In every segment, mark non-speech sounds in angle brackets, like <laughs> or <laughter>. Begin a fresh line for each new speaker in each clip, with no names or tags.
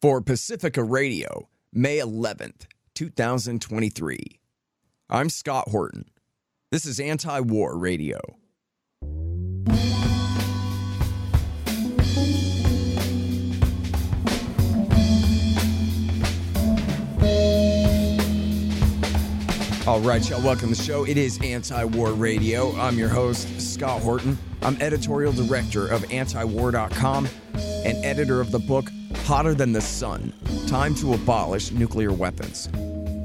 for Pacifica Radio, May 11th, 2023. I'm Scott Horton. This is Anti War Radio. All right, y'all, welcome to the show. It is Anti War Radio. I'm your host, Scott Horton. I'm editorial director of antiwar.com and editor of the book Hotter Than the Sun Time to Abolish Nuclear Weapons.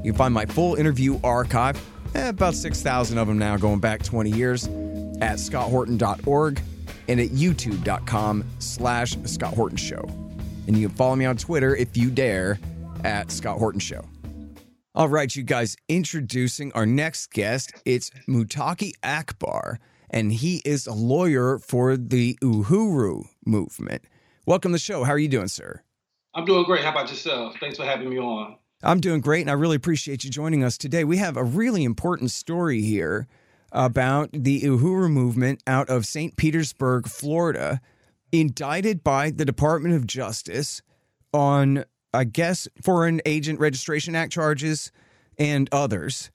You can find my full interview archive, eh, about 6,000 of them now going back 20 years, at scotthorton.org and at youtube.com slash Scott Horton Show. And you can follow me on Twitter if you dare at Scott Horton Show. All right, you guys, introducing our next guest. It's Mutaqee Akbar, and he is a lawyer for the Uhuru movement. Welcome to the show. How are you doing, sir?
I'm doing great. How about yourself? Thanks for having me on.
I'm doing great, and I really appreciate you joining us today. We have a really important story here about the Uhuru movement out of St. Petersburg, Florida, indicted by the Department of Justice on I guess, Foreign Agent Registration Act charges and others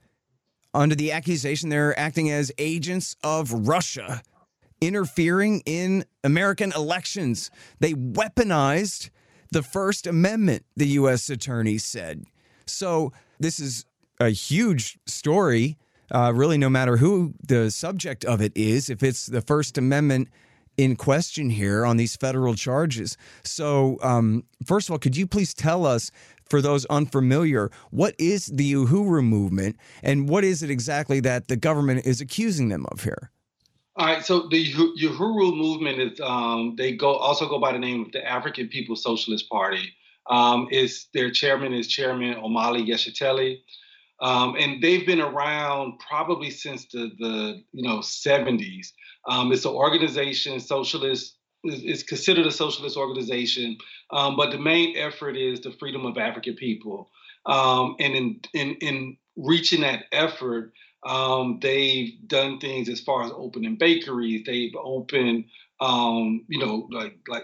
under the accusation they're acting as agents of Russia, interfering in American elections. They weaponized the First Amendment, the U.S. attorney said. So, this is a huge story. Uh, really, no matter who the subject of it is, if it's the First Amendment in question here on these federal charges. So, um, first of all, could you please tell us, for those unfamiliar, what is the Uhuru movement and what is it exactly that the government is accusing them of here?
All right, so the Uhuru movement is um, they go also go by the name of the African People's Socialist Party. Um, is their chairman is Chairman Omali Yeshitela. Um, and they've been around probably since the, the you know 70s. Um, it's an organization, socialist, it's considered a socialist organization, um, but the main effort is the freedom of African people. Um, and in, in, in reaching that effort, um, they've done things as far as opening bakeries. They've opened, um, you know, like like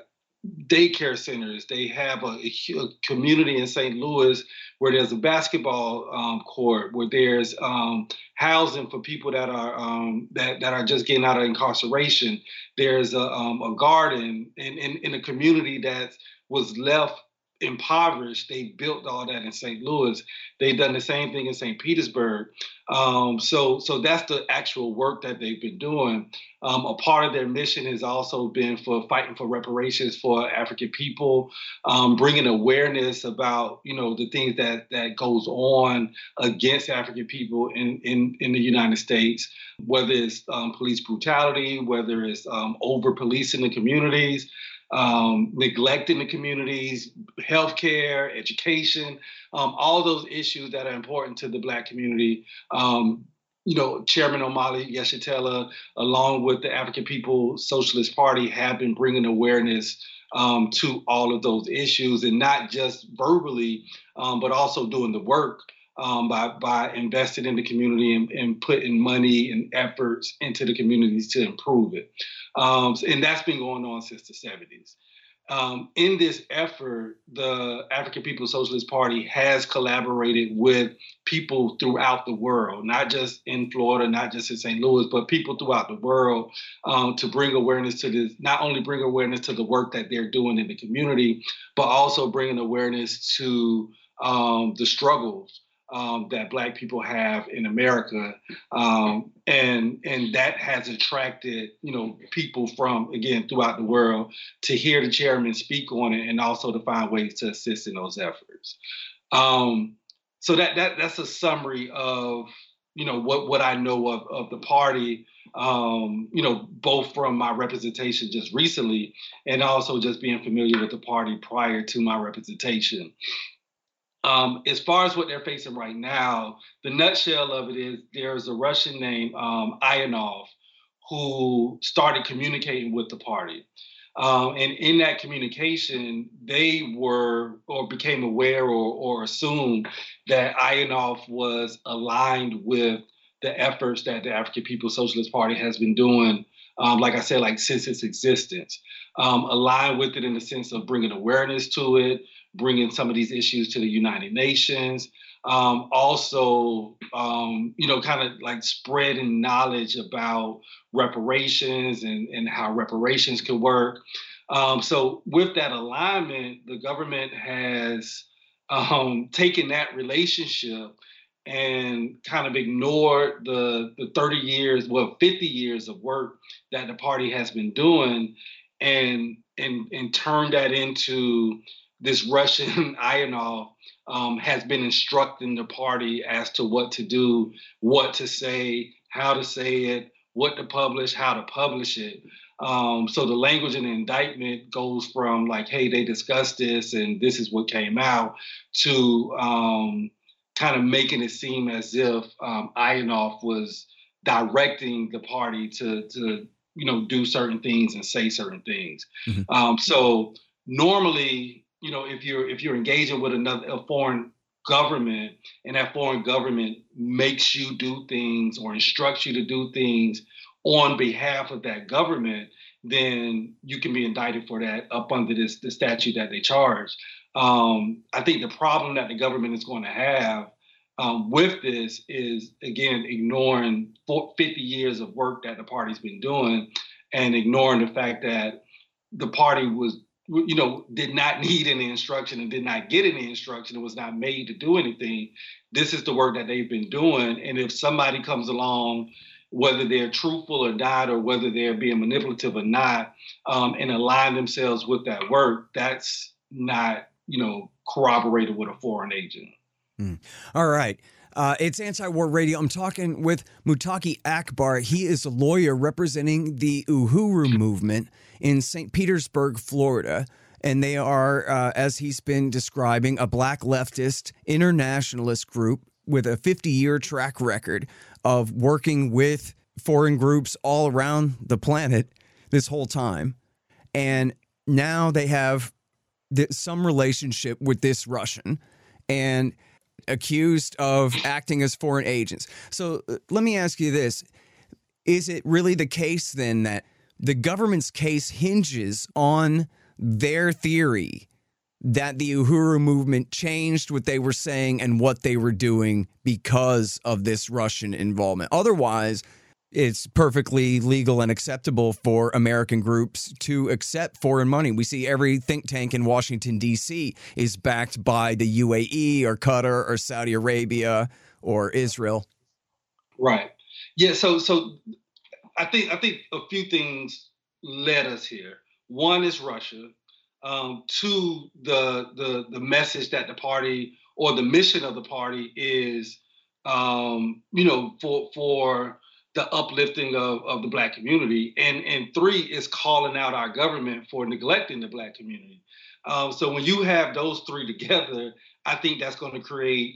daycare centers. They have a, a, community in St. Louis where there's a basketball um, court, where there's um, housing for people that are um, that that are just getting out of incarceration. There's a, um, a garden in, in in a community that was left impoverished. They built all that in St. Louis. They've done the same thing in St. Petersburg. Um, so, so that's the actual work that they've been doing. Um, a part of their mission has also been for fighting for reparations for African people, um, bringing awareness about you know the things that that goes on against African people in in, in the United States, whether it's um, police brutality, whether it's um, over policing the communities um, neglecting the communities, healthcare, education, um, all those issues that are important to the Black community. Um, you know, Chairman Omali Yeshitela, along with the African People Socialist Party, have been bringing awareness um, to all of those issues, and not just verbally, um, but also doing the work um, by by investing in the community and, and, putting money and efforts into the communities to improve it. Um, and that's been going on since the 70s. Um, in this effort, the African People's Socialist Party has collaborated with people throughout the world, not just in Florida, not just in St. Louis, but people throughout the world um, to bring awareness to this, not only bring awareness to the work that they're doing in the community, but also bringing awareness to um, the struggles um, that Black people have in America, um, and and that has attracted you know people from again throughout the world to hear the chairman speak on it, and also to find ways to assist in those efforts. Um, so that that that's a summary of you know what what I know of of the party. Um, you know, both from my representation just recently, and also just being familiar with the party prior to my representation. Um, as far as what they're facing right now, the nutshell of it is there's a Russian named um, Ivanov who started communicating with the party. Um, and in that communication, they were or became aware or, or assumed that Ivanov was aligned with the efforts that the African People's Socialist Party has been doing, um, like I said, like since its existence. um, align with it in the sense of bringing awareness to it, bringing some of these issues to the United Nations. Um, also, um, you know, kind of like spreading knowledge about reparations and, and how reparations can work. Um, so, with that alignment, the government has um, taken that relationship and kind of ignored the the 30 years, well, 50 years of work that the party has been doing, and and and turned that into this Russian <laughs> Ionov um, has been instructing the party as to what to do, what to say, how to say it, what to publish, how to publish it. Um, so the language in the indictment goes from like, hey, they discussed this and this is what came out, to um, kind of making it seem as if um, Ionov was directing the party to to you know do certain things and say certain things. Mm-hmm. Um, so normally, you know, if you're if you're engaging with another a foreign government and that foreign government makes you do things or instructs you to do things on behalf of that government, then you can be indicted for that up under this the statute that they charge. Um, I think the problem that the government is going to have um, with this is again ignoring 50 years of work that the party's been doing and ignoring the fact that the party was you know did not <laughs> need any instruction and did not get any instruction and was not made to do anything this is the work that they've been doing. And if somebody comes along whether they're truthful or not or whether they're being manipulative or not um, and align themselves with that work that's not you know corroborated with a foreign agent
Mm. All right. Uh, it's Anti War Radio. I'm talking with Mutaqee Akbar. He is a lawyer representing the Uhuru movement in St. Petersburg, Florida. And they are, uh, as he's been describing, a black leftist internationalist group with a 50 year track record of working with foreign groups all around the planet this whole time. And now they have th- some relationship with this Russian. And accused of acting as foreign agents. So uh, let me ask you this Is it really the case then that the government's case hinges on their theory that the Uhuru movement changed what they were saying and what they were doing because of this Russian involvement? Otherwise, it's perfectly legal and acceptable for American groups to accept foreign money. We see every think tank in Washington, D.C. is backed by the UAE or Qatar or Saudi Arabia or Israel.
Right. Yeah. So, so I think I think a few things led us here. One is Russia. Um, two, the the the message that the party or the mission of the party is, um, you know, for for the uplifting of, of the black community. And and three is calling out our government for neglecting the black community. Um, so when you have those three together, I think that's going to create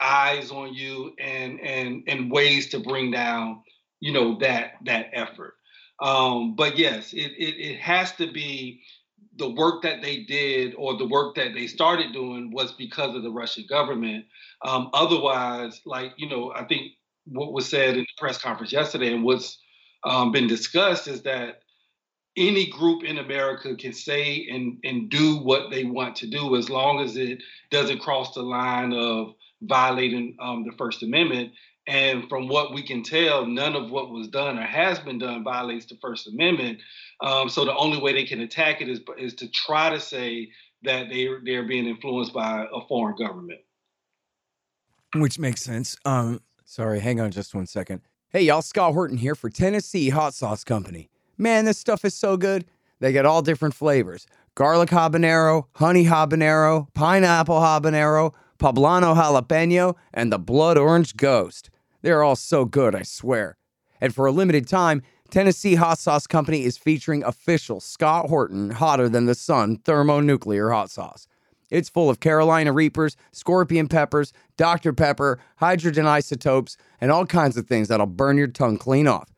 eyes on you and and and ways to bring down, you know, that that effort. Um, but yes, it, it it has to be the work that they did or the work that they started doing was because of the Russian government. Um, otherwise, like you know, I think what was said in the press conference yesterday and what's um, been discussed is that any group in America can say and, and do what they want to do as long as it doesn't cross the line of violating um, the First Amendment. And from what we can tell, none of what was done or has been done violates the First Amendment. Um, so the only way they can attack it is, is to try to say that they, they're being influenced by a foreign government.
Which makes sense. Um, Sorry, hang on just one second. Hey, y'all, Scott Horton here for Tennessee Hot Sauce Company. Man, this stuff is so good. They get all different flavors garlic habanero, honey habanero, pineapple habanero, poblano jalapeno, and the blood orange ghost. They're all so good, I swear. And for a limited time, Tennessee Hot Sauce Company is featuring official Scott Horton hotter than the sun thermonuclear hot sauce. It's full of Carolina Reapers, scorpion peppers, Dr. Pepper, hydrogen isotopes, and all kinds of things that'll burn your tongue clean off.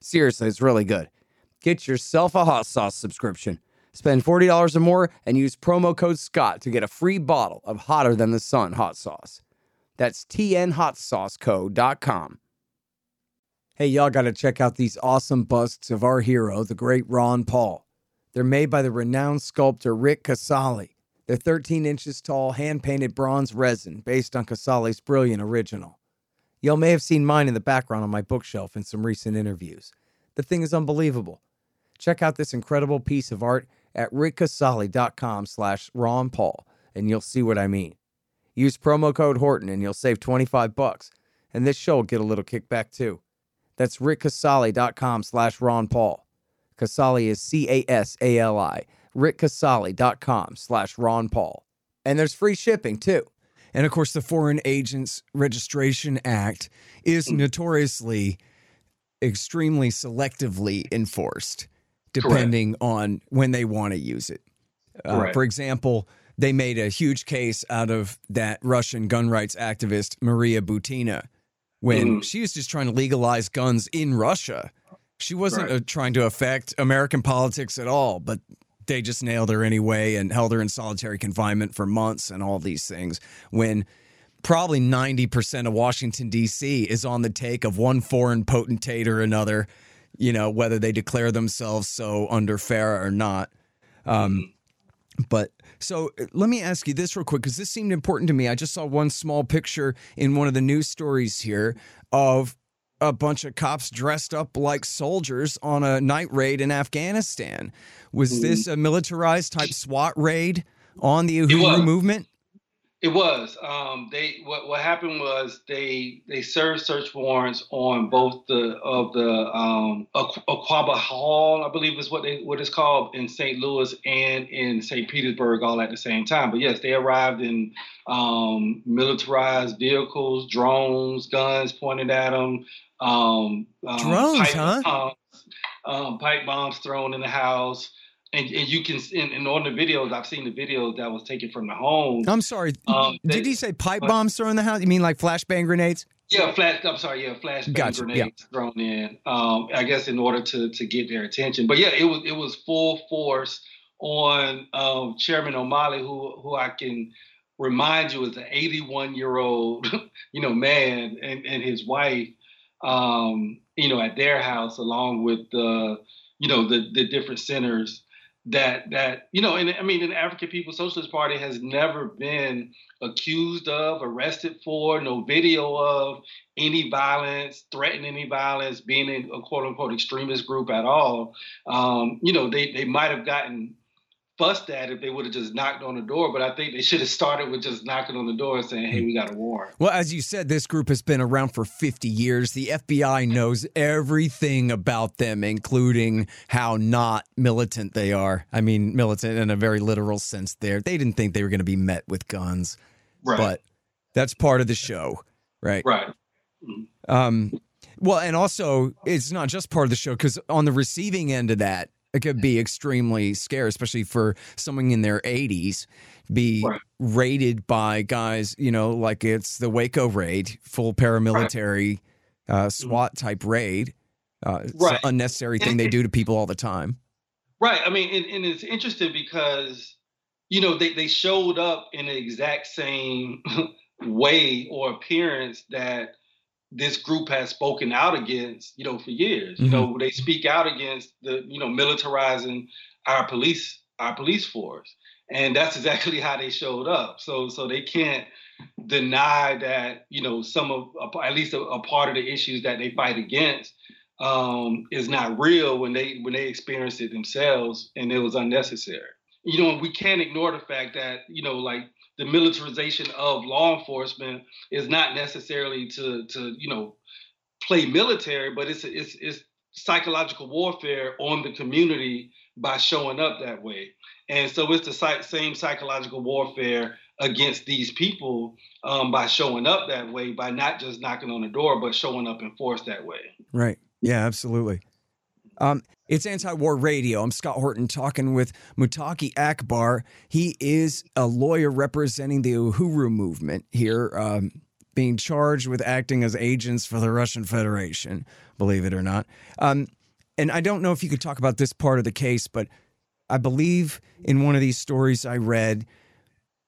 Seriously, it's really good. Get yourself a hot sauce subscription. Spend $40 or more and use promo code SCOTT to get a free bottle of Hotter Than the Sun hot sauce. That's tnhotsauceco.com. Hey, y'all got to check out these awesome busts of our hero, the great Ron Paul. They're made by the renowned sculptor Rick Casali. They're 13 inches tall, hand painted bronze resin based on Casali's brilliant original. Y'all may have seen mine in the background on my bookshelf in some recent interviews. The thing is unbelievable. Check out this incredible piece of art at rickcasali.com slash Ron Paul, and you'll see what I mean. Use promo code Horton and you'll save 25 bucks, and this show will get a little kickback too. That's rickcasali.com slash Ron Paul. Casali is C-A-S-A-L-I. rickcasali.com slash Ron Paul. And there's free shipping too. And of course, the Foreign Agents Registration Act is notoriously extremely selectively enforced depending Correct. on when they want to use it. Uh, for example, they made a huge case out of that Russian gun rights activist Maria Butina when mm. she was just trying to legalize guns in Russia. She wasn't right. uh, trying to affect American politics at all, but they just nailed her anyway and held her in solitary confinement for months and all these things. When probably 90% of Washington, D.C. is on the take of one foreign potentate or another, you know, whether they declare themselves so under FARA or not. Um, but so let me ask you this real quick because this seemed important to me. I just saw one small picture in one of the news stories here of a bunch of cops dressed up like soldiers on a night raid in Afghanistan. Was mm-hmm. this a militarized type SWAT raid on the Uhuru movement?
It was. Um, they what what happened was they they served search warrants on both the of the um, Aqaba Hall, I believe is what they what it's called in St. Louis and in St. Petersburg all at the same time. But yes, they arrived in um, militarized vehicles, drones, guns pointed at them, um,
um drones, pipe huh?
Bombs, um, pipe bombs thrown in the house and, and you can and, and, on the videos I've seen the videos that was taken from the home.
I'm sorry. Um, Did he say pipe but, bombs thrown in the house? You mean like flashbang grenades?
Yeah, flash. I'm sorry. Yeah, flashbang gotcha. grenades yeah. thrown in. Um, I guess in order to to get their attention. But yeah, it was it was full force on um, Chairman Omali, who who I can remind you is an 81 year old <laughs> you know man and and his wife um, you know at their house along with the you know the the different centers that that you know and i mean the african people's socialist party has never been accused of arrested for no video of any violence threatening any violence being a quote unquote extremist group at all. Um, you know they they might have gotten fussed at if they would have just knocked on the door. But I think they should have started with just knocking on the door and saying, "Hey, we got a warrant."
Well, as you said, this group has been around for 50 years. The FBI knows everything about them, including how not militant they are. I mean, militant in a very literal sense. There, they didn't think they were going to be met with guns, right. but that's part of the show, right?
Right.
Um. Well, and also it's not just part of the show because on the receiving end of that, it could be extremely scary, especially for someone in their 80s, be right. raided by guys, you know, like it's the Waco raid, full paramilitary right. uh, mm-hmm. SWAT type raid. Uh, it's right. an unnecessary thing they do to people all the time.
Right. I mean, and, and it's interesting because, you know, they, they showed up in the exact same <laughs> way or appearance that this group has spoken out against, you know, for years. Mm-hmm. You know, they speak out against the, you know, militarizing our police, our police force. And that's <laughs> exactly how they showed up. So so they can't deny that, you know, some of at least a, a part of the issues that they fight against um, is not real when they when they experienced it themselves and it was unnecessary. You know, we can't ignore the fact that, you know, like the militarization of law enforcement is not necessarily to to you know play military, but it's it's it's psychological warfare on the community by showing up that way. And so it's the same psychological warfare against these people um, by showing up that way, by not just knocking on the door, but showing up in force that way.
Right. Yeah, absolutely. Um, it's Anti War Radio. I'm Scott Horton talking with Mutaqee Akbar. He is a lawyer representing the Uhuru movement here, um, being charged with acting as agents for the Russian Federation, believe it or not. Um, and I don't know if you could talk about this part of the case, but I believe in one of these stories I read,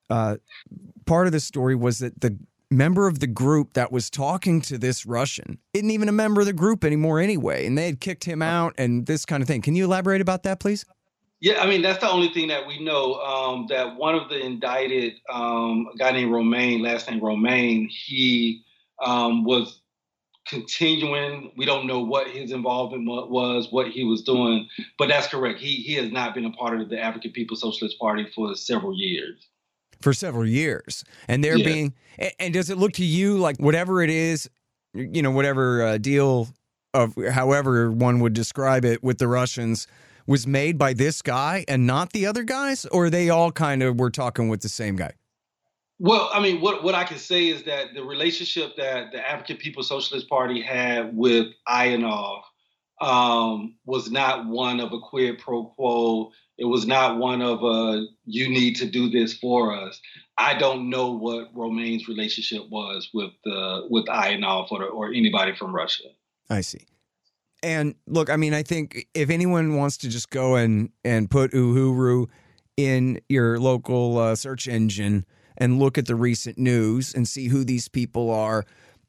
uh, part of the story was that the member of the group that was talking to this Russian isn't even a member of the group anymore anyway, and they had kicked him out and this kind of thing. Can you elaborate about that, please?
Yeah, I mean that's the only thing that we know. Um, that one of the indicted, um, a guy named Romain, last name Romain, he um, was continuing. We don't know what his involvement was, what he was doing, but that's correct. He he has not been a part of the African People's Socialist Party for several years.
For several years, and they're yeah. being. And does it look to you like whatever it is, you know, whatever uh, deal of however one would describe it with the Russians? was made by this guy and not the other guys, or they all kind of were talking with the same guy?
Well, I mean, what, what I can say is that the relationship that the African People's Socialist Party had with Ivanov um, was not one of a quid pro quo. It was not one of a you need to do this for us. I don't know what Romain's relationship was with uh, with Ivanov or, or anybody from Russia.
I see. And look, I mean, I think if anyone wants to just go and and put Uhuru in your local uh, search engine and look at the recent news and see who these people are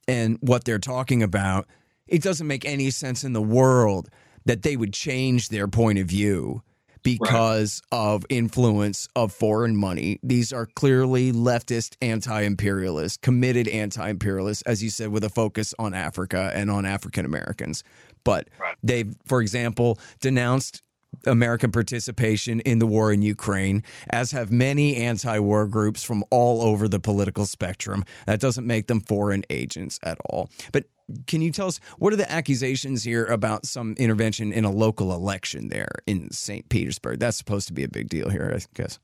and what they're talking about, it doesn't make any sense in the world that they would change their point of view because right. of influence of foreign money. These are clearly leftist anti-imperialists, committed anti-imperialists as you said with a focus on Africa and on African Americans. But right. they've, for example, denounced American participation in the war in Ukraine, as have many anti war groups from all over the political spectrum. That doesn't make them foreign agents at all. But can you tell us what are the accusations here about some intervention in a local election there in St. Petersburg? That's supposed to be a big deal here, I guess.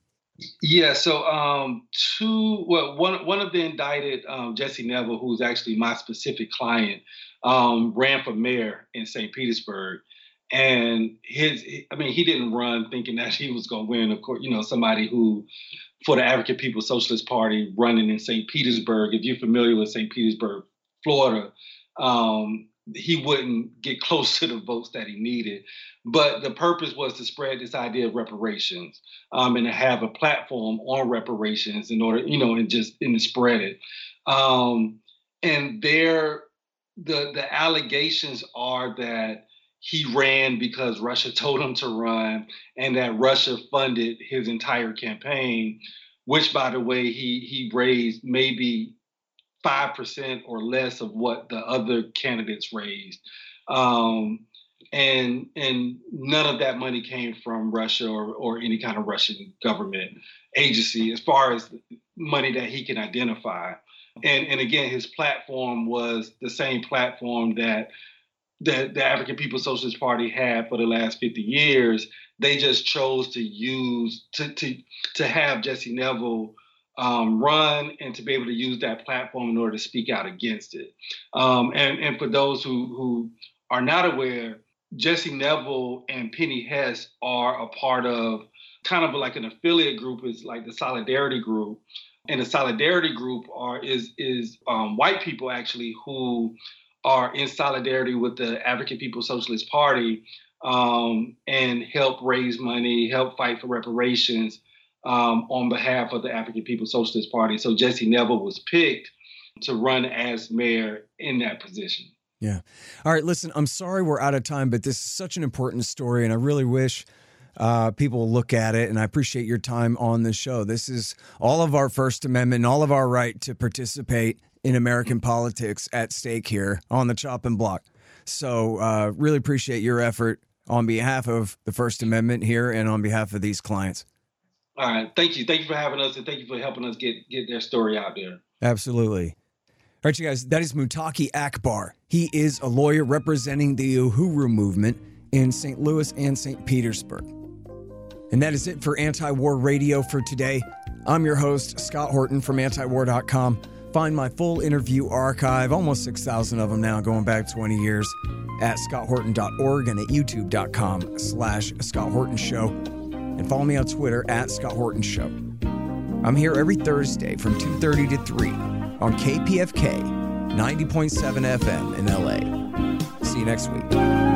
Yeah, so um, two, well, one one of the indicted, um, Jesse Nevel, who's actually my specific client, um, ran for mayor in St. Petersburg. And his, I mean, he didn't run thinking that he was going to win. Of course, you know, somebody who, for the African People's Socialist Party, running in St. Petersburg. If you're familiar with St. Petersburg, Florida, um, he wouldn't get close to the votes that he needed. But the purpose was to spread this idea of reparations um, and to have a platform on reparations in order, you know, and just and to spread it. Um, and there the the allegations are that he ran because Russia told him to run, and that Russia funded his entire campaign, which, by the way, he he raised maybe five percent or less of what the other candidates raised, um, and and none of that money came from Russia or or any kind of Russian government agency, as far as money that he can identify. And and again, his platform was the same platform that the, the African People's Socialist Party had for the last 50 years. They just chose to use to to to have Jesse Nevel um, run and to be able to use that platform in order to speak out against it. Um, and and for those who who are not aware, Jesse Nevel and Penny Hess are a part of kind of like an affiliate group, is like the Solidarity Group, and the solidarity group are is is um, white people actually who are in solidarity with the African People's Socialist Party um, and help raise money, help fight for reparations um, on behalf of the African People's Socialist Party. So Jesse Nevel was picked to run as mayor in that position.
Yeah. All right. Listen, I'm sorry we're out of time, but this is such an important story, and I really wish uh, people look at it. And I appreciate your time on the show. This is all of our First Amendment, all of our right to participate in American politics at stake here on the chopping block. So, uh, really appreciate your effort on behalf of the First Amendment here and on behalf of these clients.
All right. Thank you. Thank you for having us and thank you for helping us get, get their story out there.
Absolutely. All right, you guys, that is Mutaqee Akbar. He is a lawyer representing the Uhuru movement in St. Louis and St. Petersburg. And that is it for Anti War Radio for today. I'm your host, Scott Horton from antiwar.com. Find my full interview archive, almost 6,000 of them now, going back 20 years, at scotthorton.org and at youtube.com slash Scott Horton Show. And follow me on Twitter at Scott Horton Show. I'm here every Thursday from 2.30 to 3 on KPFK 90.7 FM in LA. See you next week.